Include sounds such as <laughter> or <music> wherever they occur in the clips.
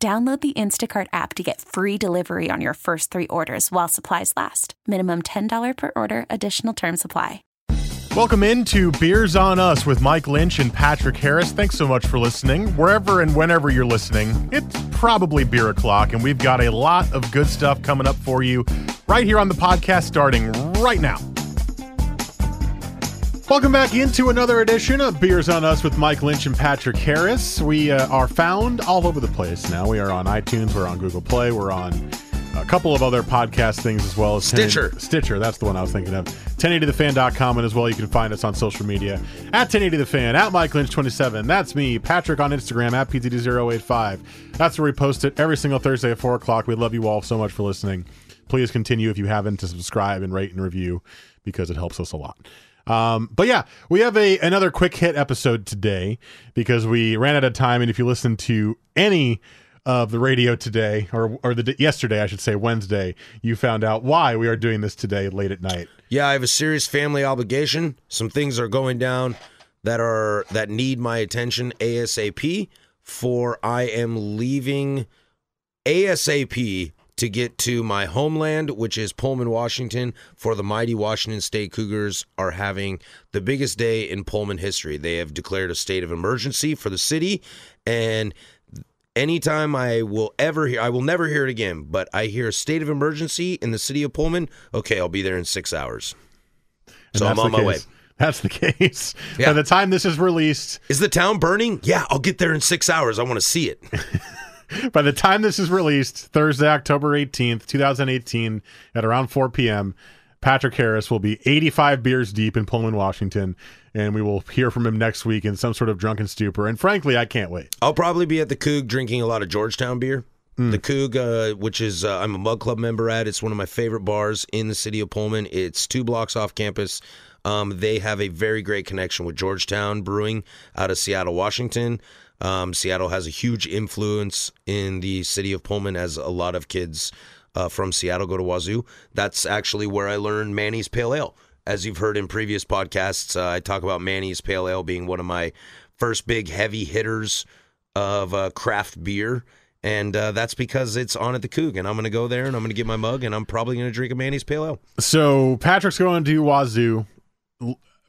Download the Instacart app to get free delivery on your first three orders while supplies last. Minimum $10 per order, additional term supply. Welcome into Beers on Us with Mike Lynch and Patrick Harris. Thanks so much for listening. Wherever and whenever you're listening, it's probably beer o'clock, and we've got a lot of good stuff coming up for you right here on the podcast starting right now. Welcome back into another edition of Beers on Us with Mike Lynch and Patrick Harris. We uh, are found all over the place now. We are on iTunes, we're on Google Play, we're on a couple of other podcast things as well as Stitcher. 1080 Stitcher, that's the one I was thinking of. 1080thefan.com and as well you can find us on social media at 1080thefan, at Mike Lynch27. That's me, Patrick on Instagram at PTD085. That's where we post it every single Thursday at 4 o'clock. We love you all so much for listening. Please continue if you haven't to subscribe and rate and review because it helps us a lot. Um, but yeah, we have a another quick hit episode today because we ran out of time. And if you listen to any of the radio today, or or the yesterday, I should say Wednesday, you found out why we are doing this today late at night. Yeah, I have a serious family obligation. Some things are going down that are that need my attention ASAP. For I am leaving ASAP to get to my homeland, which is Pullman, Washington, for the mighty Washington State Cougars are having the biggest day in Pullman history. They have declared a state of emergency for the city, and anytime I will ever hear, I will never hear it again, but I hear a state of emergency in the city of Pullman, okay, I'll be there in six hours. And So I'm that's on my way. case. That's the case. Yeah. By the time this is released, Is the town burning? Yeah, I'll get there in six hours. I want to see it. <laughs> <laughs> by the time this is released, Thursday, October 18th, 2018, at around 4 p.m., Patrick Harris will be 85 beers deep in Pullman, Washington, and we will hear from him next week in some sort of drunken stupor. And frankly, I can't wait. I'll probably be at the Coug drinking a lot of Georgetown beer. The Coug, uh, which is uh, I'm a Mug Club member at. It's one of my favorite bars in the city of Pullman. It's two blocks off campus. Um, they have a very great connection with Georgetown Brewing out of Seattle, Washington. Um, Seattle has a huge influence in the city of Pullman, as a lot of kids uh, from Seattle go to Wazoo. That's actually where I learned Manny's Pale Ale. As you've heard in previous podcasts, uh, I talk about Manny's Pale Ale being one of my first big heavy hitters of uh, craft beer. And uh, that's because it's on at the Coug. And I'm going to go there and I'm going to get my mug and I'm probably going to drink a Manny's Pale Ale. So Patrick's going to Wazoo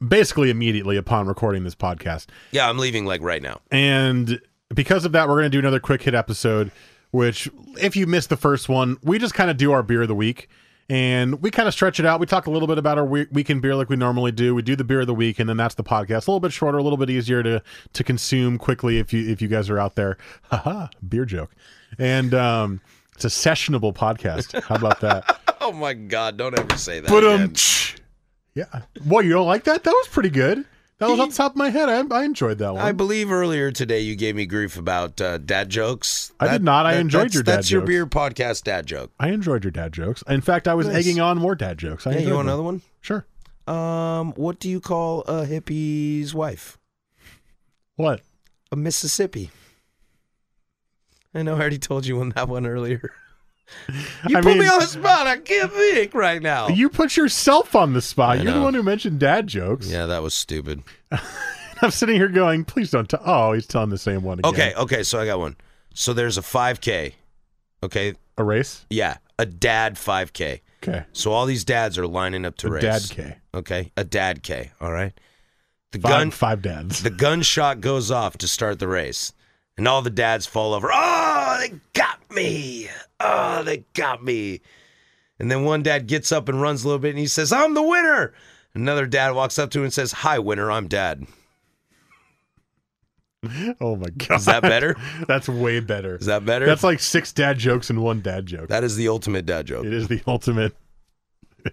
basically immediately upon recording this podcast. Yeah, I'm leaving like right now. And because of that, we're going to do another quick hit episode, which, if you missed the first one, we just kind of do our beer of the week. And we kind of stretch it out. We talk a little bit about our we- weekend beer like we normally do. We do the beer of the week, and then that's the podcast. A little bit shorter, a little bit easier to to consume quickly if you if you guys are out there. Haha, beer joke. And um, it's a sessionable podcast. How about that? <laughs> Oh my God, don't ever say that. But um. Yeah. What you don't like that? That was pretty good. That was off the top of my head. I, I enjoyed that one. I believe earlier today you gave me grief about uh, dad jokes. I did not. I enjoyed that's, your dad jokes. That's your jokes. beer podcast dad joke. I enjoyed your dad jokes. In fact, I was Nice. egging on more dad jokes. I Hey, you enjoyed want them. another one? Sure. Um, what do you call a hippie's wife? What? A Mississippi. I know I already told you one that one earlier. You I put me on the spot. I can't think right now. You put yourself on the spot. I You're the know. one who mentioned dad jokes. yeah, that was stupid. <laughs> I'm sitting here going, please don't. T- oh, he's telling the same one again. Okay, okay, so I got one. So there's a 5K. Okay, A race? yeah, a dad 5K. Okay. So all these dads are lining up to A race. dad K. Okay, a dad K. All right. The Five, gun, five dads. the gunshot goes off to start the race, and all the dads fall over. Oh, they got me! Oh, they got me! And then one dad gets up and runs a little bit, and he says, "I'm the winner." Another dad walks up to him and says, "Hi, winner. I'm dad." <laughs> oh my god. Is that better? <laughs> That's way better. Is that better? That's like six dad jokes and one dad joke. that is the ultimate dad joke. It is the ultimate. <laughs>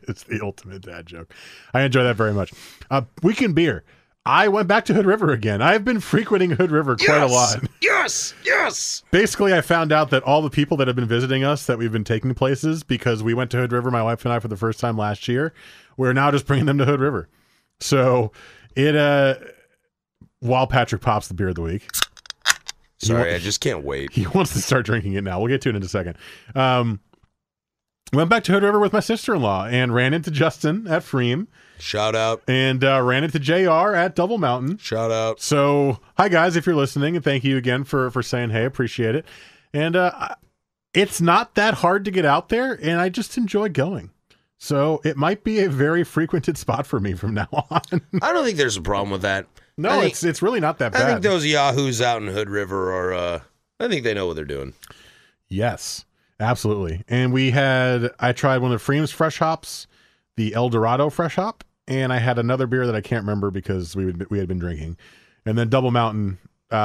It's the ultimate dad joke. I enjoy that very much. Uh, weekend beer. I went back to Hood River again. I've been frequenting Hood River quite a lot. Yes, yes. yes. Basically, I found out that all the people that have been visiting us that we've been taking places because we went to Hood River, my wife and I, for the first time last year. We're now just bringing them to Hood River. So it, uh, while Patrick pops the beer of the week, Sorry, I just can't wait. <laughs> he wants to start drinking it now. We'll get to it in a second. Um, went back to Hood River with my sister in law and ran into Justin at pFriem Shout out, and uh, ran into JR at Double Mountain. shout out. So, hi guys, if you're listening, and thank you again for for saying hey, appreciate it. And uh, it's not that hard to get out there, and I just enjoy going. So it might be a very frequented spot for me from now <laughs> on. I don't think there's a problem with that. no, think- it's it's really not that bad. I think those yahoos out in Hood River are. uh I think they know what they're doing. Yes, absolutely. And we had I tried one of pFriem's fresh hops, the El Dorado fresh hop, and I had another beer that I can't remember because we would, we had been drinking, and then Double Mountain. Uh,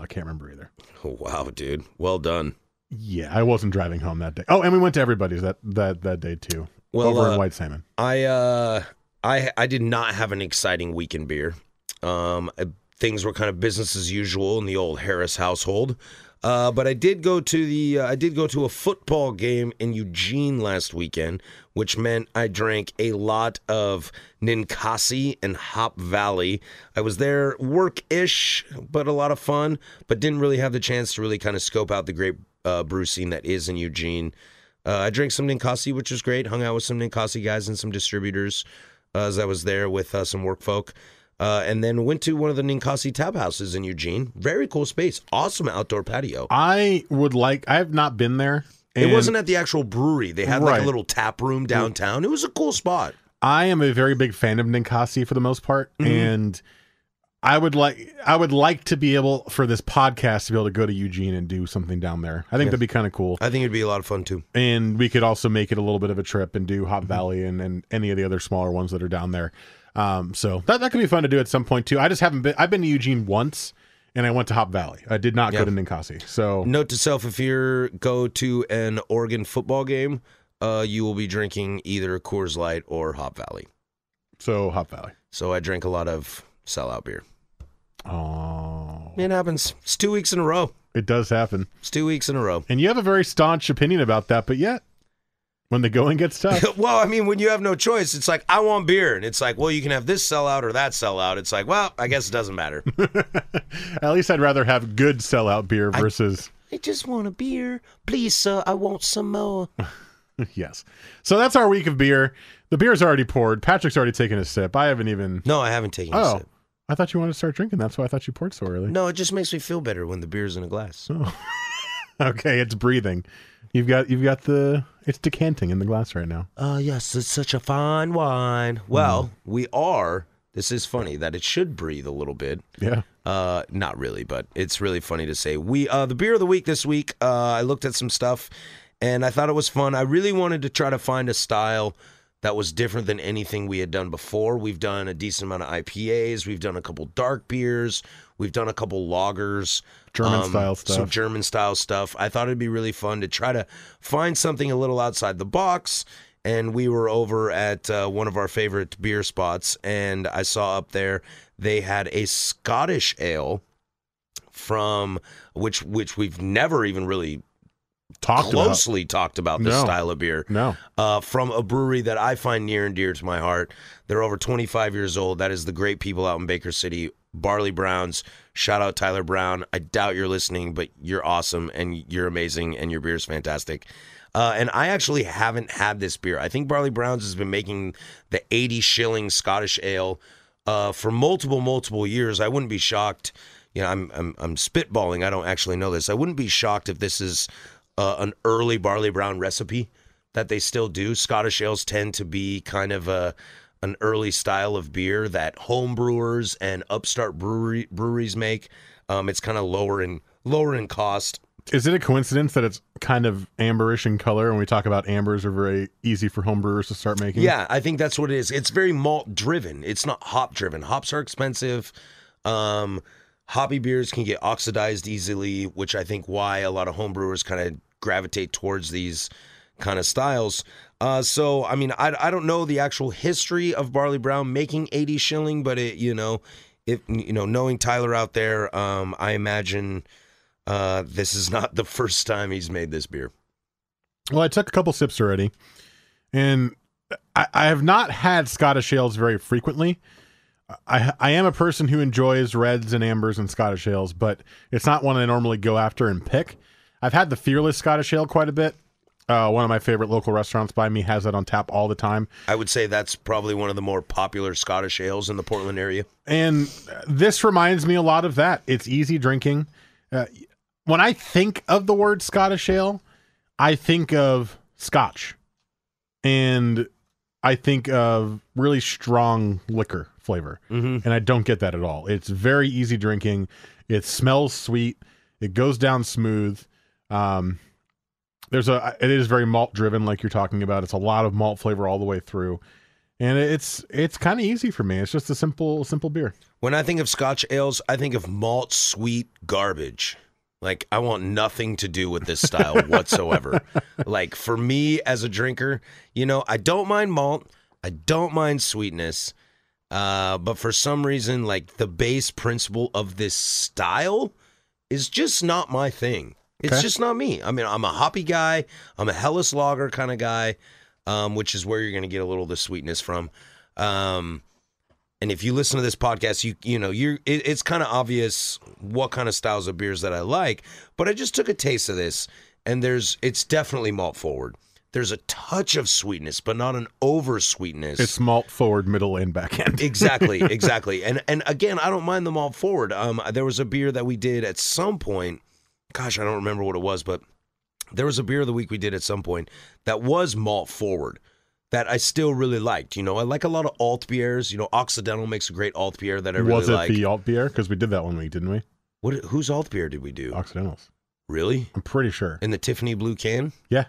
I can't remember either. Oh, <laughs> wow, dude. Well done. Yeah, I wasn't driving home that day. Oh, and we went to everybody's that that that day too. Well, over uh, in White Salmon. I uh I I did not have an exciting week in beer. Um things were kind of business as usual in the old Harris household. Uh, but I did go to the uh, I did go to a football game in Eugene last weekend, which meant I drank a lot of Ninkasi and Hop Valley. I was there work-ish, but a lot of fun, but didn't really have the chance to really kind of scope out the great uh, brew scene that is in Eugene. Uh, I drank some Ninkasi, which was great. Hung out with some Ninkasi guys and some distributors uh, as I was there with uh, some work folk. Uh, and then went to one of the Ninkasi tap houses in Eugene. Very cool space. Awesome outdoor patio. I would like. I have not been there. it wasn't at the actual brewery. They had like Right. a little tap room downtown. It was a cool spot. I am a very big fan of Ninkasi for the most part, Mm-hmm. and I would like I would like to be able for this podcast to be able to go to Eugene and do something down there. I think that'd be kind of cool, I think it'd be a lot of fun too. and we could also make it a little bit of a trip and do. Hop Valley and, and any of the other smaller ones that are down there. Um, so that that could be fun to do at some point too. I just haven't been. I've been to Eugene once, and I went to Hop Valley. I did not Yeah. go to Ninkasi. So Note to self: if you go to an Oregon football game, uh, you will be drinking either Coors Light or Hop Valley. so Hop Valley. So I drank a lot of sellout beer. Oh, It happens. It's two weeks in a row. it does happen, It's two weeks in a row. and you have a very staunch opinion about that. But yet, when the going gets tough. <laughs> well, I mean, when you have no choice, it's like I want beer, and it's like, well, you can have this sellout or that sellout. It's like, well, I guess it doesn't matter. <laughs> At least I'd rather have good sellout beer versus I just want a beer, please, sir. I want some more. <laughs> yes. So that's our week of beer. The beer's already poured. Patrick's already taken a sip. I haven't even. No, I haven't taken a Oh, sip. I thought you wanted to start drinking. That's why I thought you poured so early. No, it just makes me feel better when the beer's in a glass. Oh. <laughs> Okay, it's breathing. You've got you've got the it's decanting in the glass right now. Oh, yes, it's such a fine wine. Well, we are. This is funny that it should breathe a little bit. Yeah. Uh, not really, but it's really funny to say. We uh, the beer of the week this week. Uh, I looked at some stuff, and I thought it was fun. I really wanted to try to find a style that was different than anything we had done before. We've done a decent amount of IPAs. We've done a couple dark beers. We've done a couple lagers, German style Some stuff. German style stuff. I thought it'd be really fun to try to find something a little outside the box. And we were over at uh, one of our favorite beer spots, and I saw up there they had a Scottish ale from which which we've never even really Talked closely talked about this No. style of beer. No. uh, from a brewery that I find near and dear to my heart. They're over 25 years old. That is the great people out in Baker City, Barley Browns. Shout out Tyler Brown. I doubt you're listening, but you're awesome and you're amazing and your beer is fantastic. Uh, and I actually haven't had this beer. I think Barley Browns has been making the 80 shilling Scottish ale uh, for multiple, multiple years. I wouldn't be shocked. You know, I'm, I'm I'm spitballing. I don't actually know this. I wouldn't be shocked if this is uh, an early barley brown recipe that they still do. Scottish ales tend to be kind of a an early style of beer that home brewers and upstart brewery breweries make. Um, it's kind of lower in lower in cost. Is it a coincidence that it's kind of amberish in color? When we talk about ambers, are very easy for home brewers to start making. Yeah, I think that's what it is. It's very malt driven. It's not hop driven. Hops are expensive. Um, hoppy beers can get oxidized easily, which I think why a lot of home brewers kind of gravitate towards these kind of styles. Uh, so I mean, I, I don't know the actual history of barley brown making 80 shilling, but it you know, if you know, knowing Tyler out there, um, I imagine uh, this is not the <laughs> first time he's made this beer. Well, I took a couple sips already, and I, I have not had Scottish ales very frequently. I I am a person who enjoys reds and ambers and Scottish ales, but it's not one I normally go after and pick. I've had the Fearless Scottish ale quite a bit. Uh, one of my favorite local restaurants by me has that on tap all the time. I would say that's probably one of the more popular Scottish ales in the Portland area. And this reminds me a lot of that. It's easy drinking. Uh, when I think of the word Scottish ale, I think of Scotch, and I think of really strong liquor flavor, Mm-hmm. and I don't get that at all. It's very easy drinking. It smells sweet. It goes down smooth. Um, there's a it is very malt driven, like you're talking about. It's a lot of malt flavor all the way through, and it's it's kind of easy for me. It's just a simple simple beer. When I think of Scotch ales, I think of malt sweet garbage. Like I want nothing to do with this style <laughs> whatsoever. like for me as a drinker, you know, I don't mind malt, I don't mind sweetness. Uh, but for some reason, like the base principle of this style is just not my thing. It's Okay. just not me. I mean, I'm a hoppy guy. I'm a Helles lager kind of guy, um, which is where you're going to get a little of the sweetness from. Um, and if you listen to this podcast, you you know you're it, it's kind of obvious what kind of styles of beers that I like. But I just took a taste of this, and there's it's definitely malt forward. There's a touch of sweetness, but not an over sweetness. It's malt forward, middle, and back end. <laughs> exactly, exactly. And and again, I don't mind the malt forward. Um, there was a beer that we did at some point. Gosh, I don't remember what it was, but there was a beer of the week we did at some point that was malt forward that I still really liked. You know, I like a lot of alt beers. You know, Occidental makes a great alt beer that I really like. Was it like. the alt beer? Because we did that one week, didn't we? what? Whose alt beer did we do? Occidentals. Really? I'm pretty sure. In the Tiffany blue can? Yeah,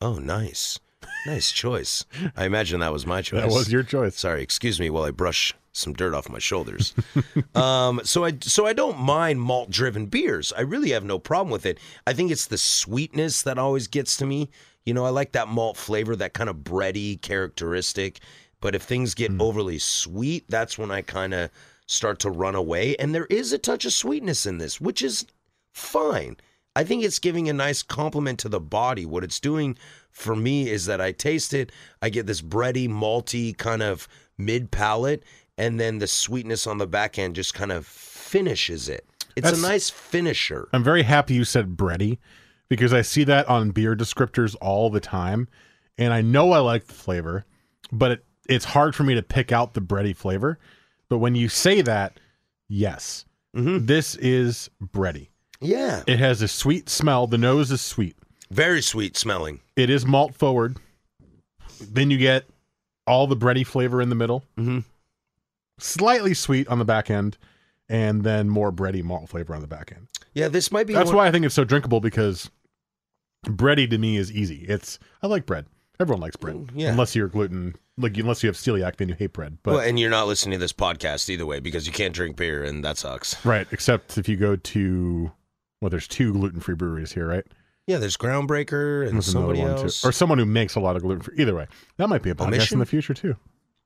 Oh, nice, nice choice. I imagine that was my choice. <laughs> that was your choice. Sorry, excuse me while I brush some dirt off my shoulders. <laughs> um, so I so I don't mind malt driven beers. I really have no problem with it. I think it's the sweetness that always gets to me. You know, I like that malt flavor, that kind of bready characteristic. But if things get overly sweet, that's when I kind of start to run away. And there is a touch of sweetness in this, which is fine. I think it's giving a nice compliment to the body. What it's doing for me is that I taste it, I get this bready, malty kind of mid palate, and then the sweetness on the back end just kind of finishes it. It's That's- a nice finisher. I'm very happy you said bready because I see that on beer descriptors all the time, and I know I like the flavor, but it, it's hard for me to pick out the bready flavor. But when you say that, yes, Mhm. this is bready. Yeah, It has a sweet smell. The nose is sweet. very sweet smelling. It is malt forward. Then you get all the bready flavor in the middle, Mm-hmm. slightly sweet on the back end, and then more bready malt flavor on the back end. Yeah, this might be. That's one- why I think it's so drinkable because bready to me is easy. It's I like bread. Everyone likes bread, Yeah. unless you're gluten. Like unless you have celiac, then you hate bread. But well, and you're not listening to this podcast either way because you can't drink beer, and that sucks. right, except if you go to well, there's two gluten free breweries here, right? Yeah, there's Groundbreaker and There's another somebody one else. too, or someone who makes a lot of gluten free. Either way, that might be a podcast in the future too.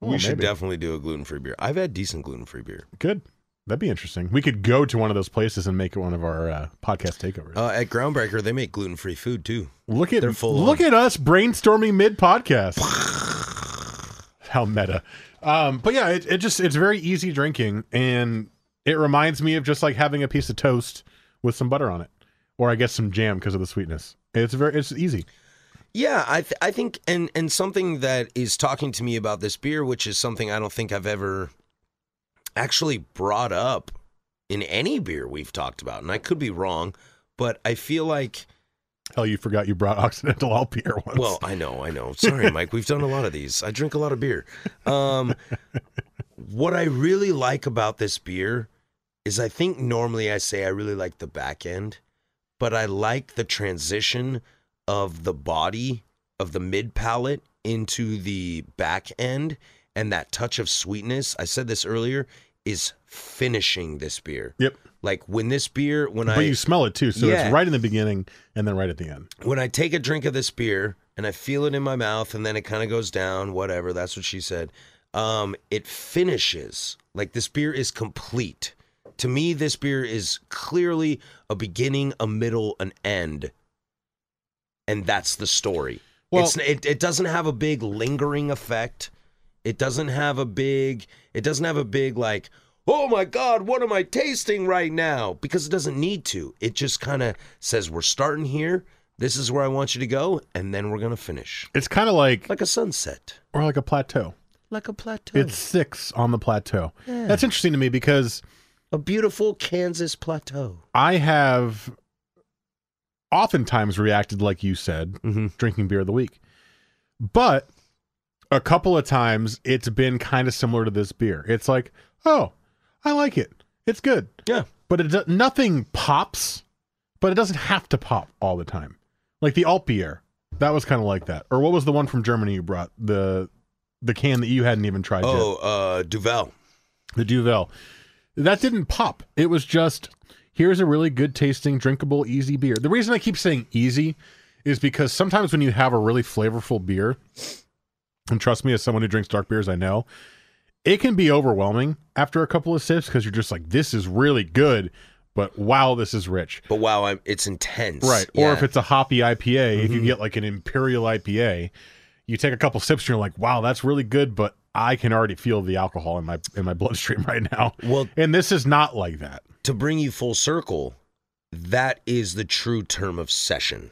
we Oh, should maybe. definitely do a gluten free beer. I've had decent gluten free beer. Good. That'd be interesting. We could go to one of those places and make it one of our uh, podcast takeovers. Uh, at Groundbreaker, they make gluten free food too. look at they're full look on. at us brainstorming mid podcast. <laughs> How meta. Um, but yeah, it, it just it's very easy drinking, and it reminds me of just like having a piece of toast with some butter on it, or I guess some jam because of the sweetness. It's very it's easy. Yeah, I th- I think and and something that is talking to me about this beer, which is something I don't think I've ever actually brought up in any beer we've talked about, and I could be wrong, but I feel like Hell, you forgot you brought <laughs> Occidental alt beer once. well, I know, I know. Sorry, <laughs> Mike. We've done a lot of these. I drink a lot of beer. Um, <laughs> what I really like about this beer is I think normally I say I really like the back end, but I like the transition of the body of the mid palate into the back end and that touch of sweetness. I said this earlier is finishing this beer. yep. Like when this beer, when I But I you smell it too, so Yeah. it's right in the beginning and then right at the end. when I take a drink of this beer and I feel it in my mouth, and then it kind of goes down. Whatever. That's what she said. Um, it finishes like this beer is complete. To me, this beer is clearly a beginning, a middle, an end, and that's the story. Well- it's, it, it doesn't have a big lingering effect. It doesn't have a big. It doesn't have a big like. Oh my God! What am I tasting right now? Because it doesn't need to. It just kind of says we're starting here. This is where I want you to go, and then we're gonna finish It's kind of like like a sunset, or like a plateau. like a plateau. It's six on the plateau. That's interesting to me because a beautiful Kansas plateau. I have oftentimes reacted like you said, Mhm. drinking beer of the week. But a couple of times it's been kind of similar to this beer. It's like, oh, I like it. It's good. Yeah. But it do- nothing pops, but it doesn't have to pop all the time. Like the Altbier, that was kind of like that. Or what was the one from Germany you brought? The the can that you hadn't even tried yet. Oh, uh, Duvel. the Duvel. That didn't pop. It was just here's a really good tasting, drinkable, easy beer. The reason I keep saying easy is because sometimes when you have a really flavorful beer, and trust me, as someone who drinks dark beers, I know it can be overwhelming after a couple of sips because you're just like, this is really good, but wow, this is rich. But wow, I'm, it's intense. Right. Or Yeah. Mm-hmm. if it's a hoppy IPA, if you get like an Imperial IPA, you take a couple sips and you're like, wow, that's really good, but I can already feel the alcohol in my in my <laughs> bloodstream right now. Well, And this is not like that. to bring you full circle, that is the true term of session.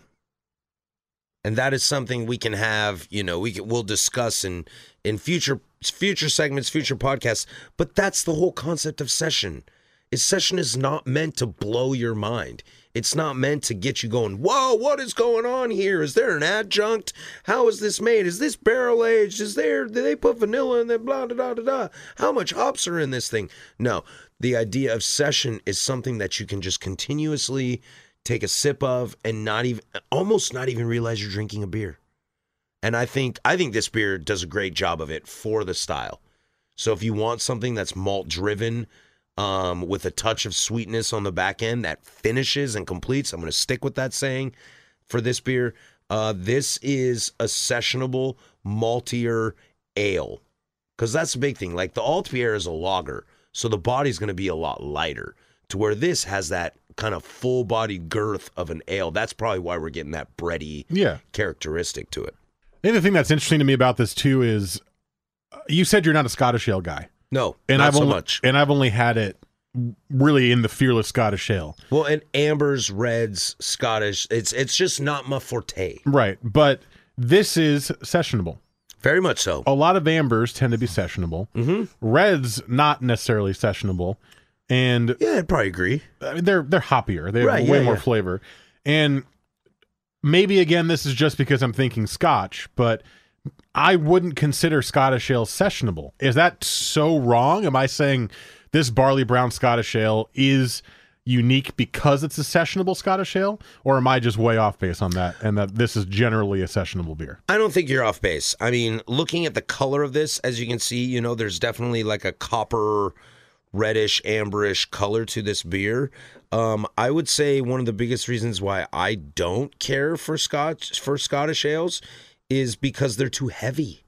And that is something we can have, you know, we can, we'll discuss in in future future segments, future podcasts, but that's the whole concept of session. Is session is not meant to blow your mind. It's not meant to get you going, whoa, what is going on here? Is there an adjunct? How is this made? Is this barrel aged? Is there, did they put vanilla in there? Blah, da, da, da, da. How much hops are in this thing? No. The idea of session is something that you can just continuously take a sip of and not even, almost not even realize you're drinking a beer. And I think, I think this beer does a great job of it for the style. So if you want something that's malt driven, um, with a touch of sweetness on the back end that finishes and completes. I'm going to stick with that saying for this beer. Uh, this is a sessionable, maltier ale because that's the big thing. Like the alt beer is a lager, so the body's going to be a lot lighter. To where this has that kind of full bodied girth of an ale. That's probably why we're getting that bready Yeah. characteristic to it. The other thing that's interesting to me about this too is uh, you said you're not a Scottish ale guy. No, And not I've so only, much. And I've only had it really in the fearless Scottish ale. Well, and ambers, reds, Scottish. It's it's just not my forte. Right. But this is sessionable. Very much so. A lot of ambers tend to be sessionable. Mm-hmm. Reds not necessarily sessionable. And Yeah, I'd probably agree. I mean, they're they're hoppier. They have Right, way yeah, more yeah. flavor. And maybe again, this is just because I'm thinking Scotch, but I wouldn't consider Scottish ale sessionable. Is that so wrong? Am I saying this barley brown Scottish ale is unique because it's a sessionable Scottish ale, or am I just way off base on that? And that this is generally a sessionable beer. I don't think you're off base. I mean, looking at the color of this, as you can see, you know, there's definitely like a copper, reddish, amberish color to this beer. Um, I would say one of the biggest reasons why I don't care for Scotch for Scottish ales is because they're too heavy.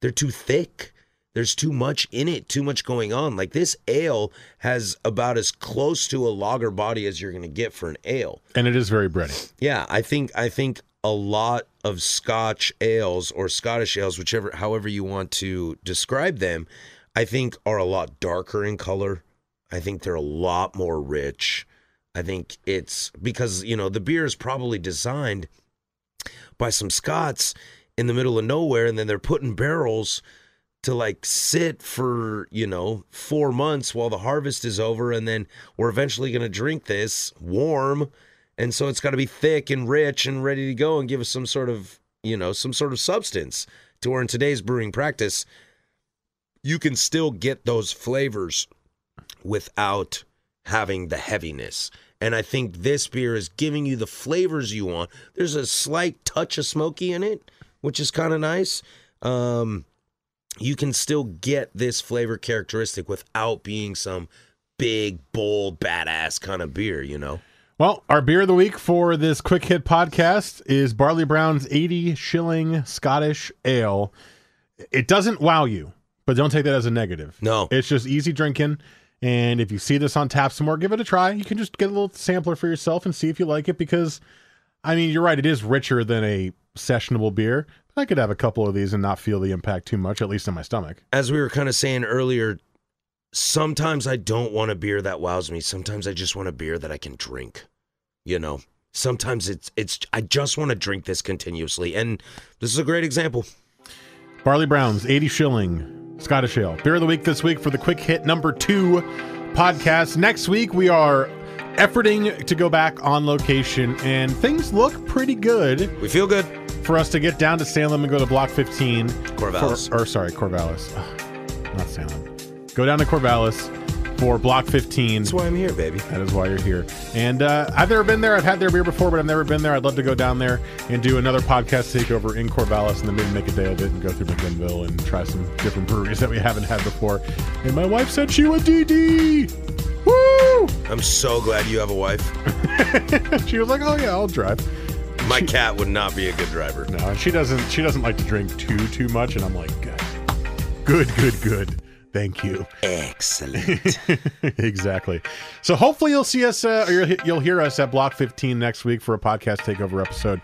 They're too thick. There's too much in it, too much going on. Like this ale has about as close to a lager body as you're going to get for an ale. And it is very bready. Yeah, I think I think a lot of Scotch ales or Scottish ales, whichever however you want to describe them, I think are a lot darker in color. I think they're a lot more rich. I think it's because, you know, the beer is probably designed by some Scots in the middle of nowhere and then they're put in barrels to like sit for, you know, 4 months while the harvest is over and then we're eventually going to drink this warm and so it's got to be thick and rich and ready to go and give us some sort of you know some sort of substance to where in today's brewing practice you can still get those flavors without having the heaviness and i think this beer is giving you the flavors you want there's a slight touch of smoky in it which is kind of nice um you can still get this flavor characteristic without being some big bold badass kind of beer you know Well, our beer of the week for this quick hit podcast is Barley Brown's 80 shilling Scottish ale. It doesn't wow you, but don't take that as a negative. No. It's just easy drinking. And if you see this on tap somewhere, give it a try. You can just get a little sampler for yourself and see if you like it because, I mean, you're right. It is richer than a sessionable beer. I could have a couple of these and not feel the impact too much, at least in my stomach. As we were kind of saying earlier, sometimes I don't want a beer that wows me. Sometimes I just want a beer that I can drink. You know, sometimes it's it's I just want to drink this continuously, and this is a great example. Barley Browns, 80 shilling Scottish Ale. Beer of the week this week for the quick hit number two podcast. Next week, we are efforting to go back on location, and things look pretty good We feel good. for us to get down to Salem and go to Block 15. Corvallis. For, or, sorry, Corvallis. Ugh, not Salem. Go down to Corvallis for Block 15. That's why I'm here, baby. That is why you're here. And uh, I've never been there. I've had their beer before, but I've never been there. I'd love to go down there and do another podcast takeover in Corvallis and then maybe make a day of it and go through McMinnville and try some different breweries that we haven't had before. And my wife said she would DD. Woo! I'm so glad you have a wife. <laughs> she was like, "Oh yeah, I'll drive." My cat would not be a good driver. No, she doesn't. She doesn't like to drink too too much, and I'm like, good, good, good. Thank you. Excellent. <laughs> exactly. So hopefully you'll see us, uh, or you'll, you'll hear us at Block 15 next week for a podcast takeover episode.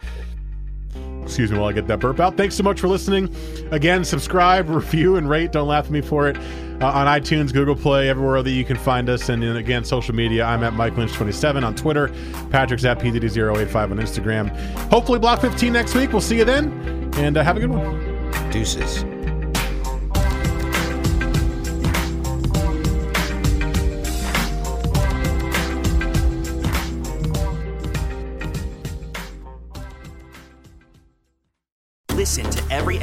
Excuse me while I get that burp out. Thanks so much for listening. Again, subscribe, <laughs> review, and rate. Don't laugh at me for it. Uh, on iTunes, Google Play, everywhere that you can find us. And then again, social media. I'm at Mike Lynch27 on Twitter. Patrick's at PDD085 on Instagram. Hopefully, Block 15 next week. We'll see you then. And uh, have a good one. Deuces.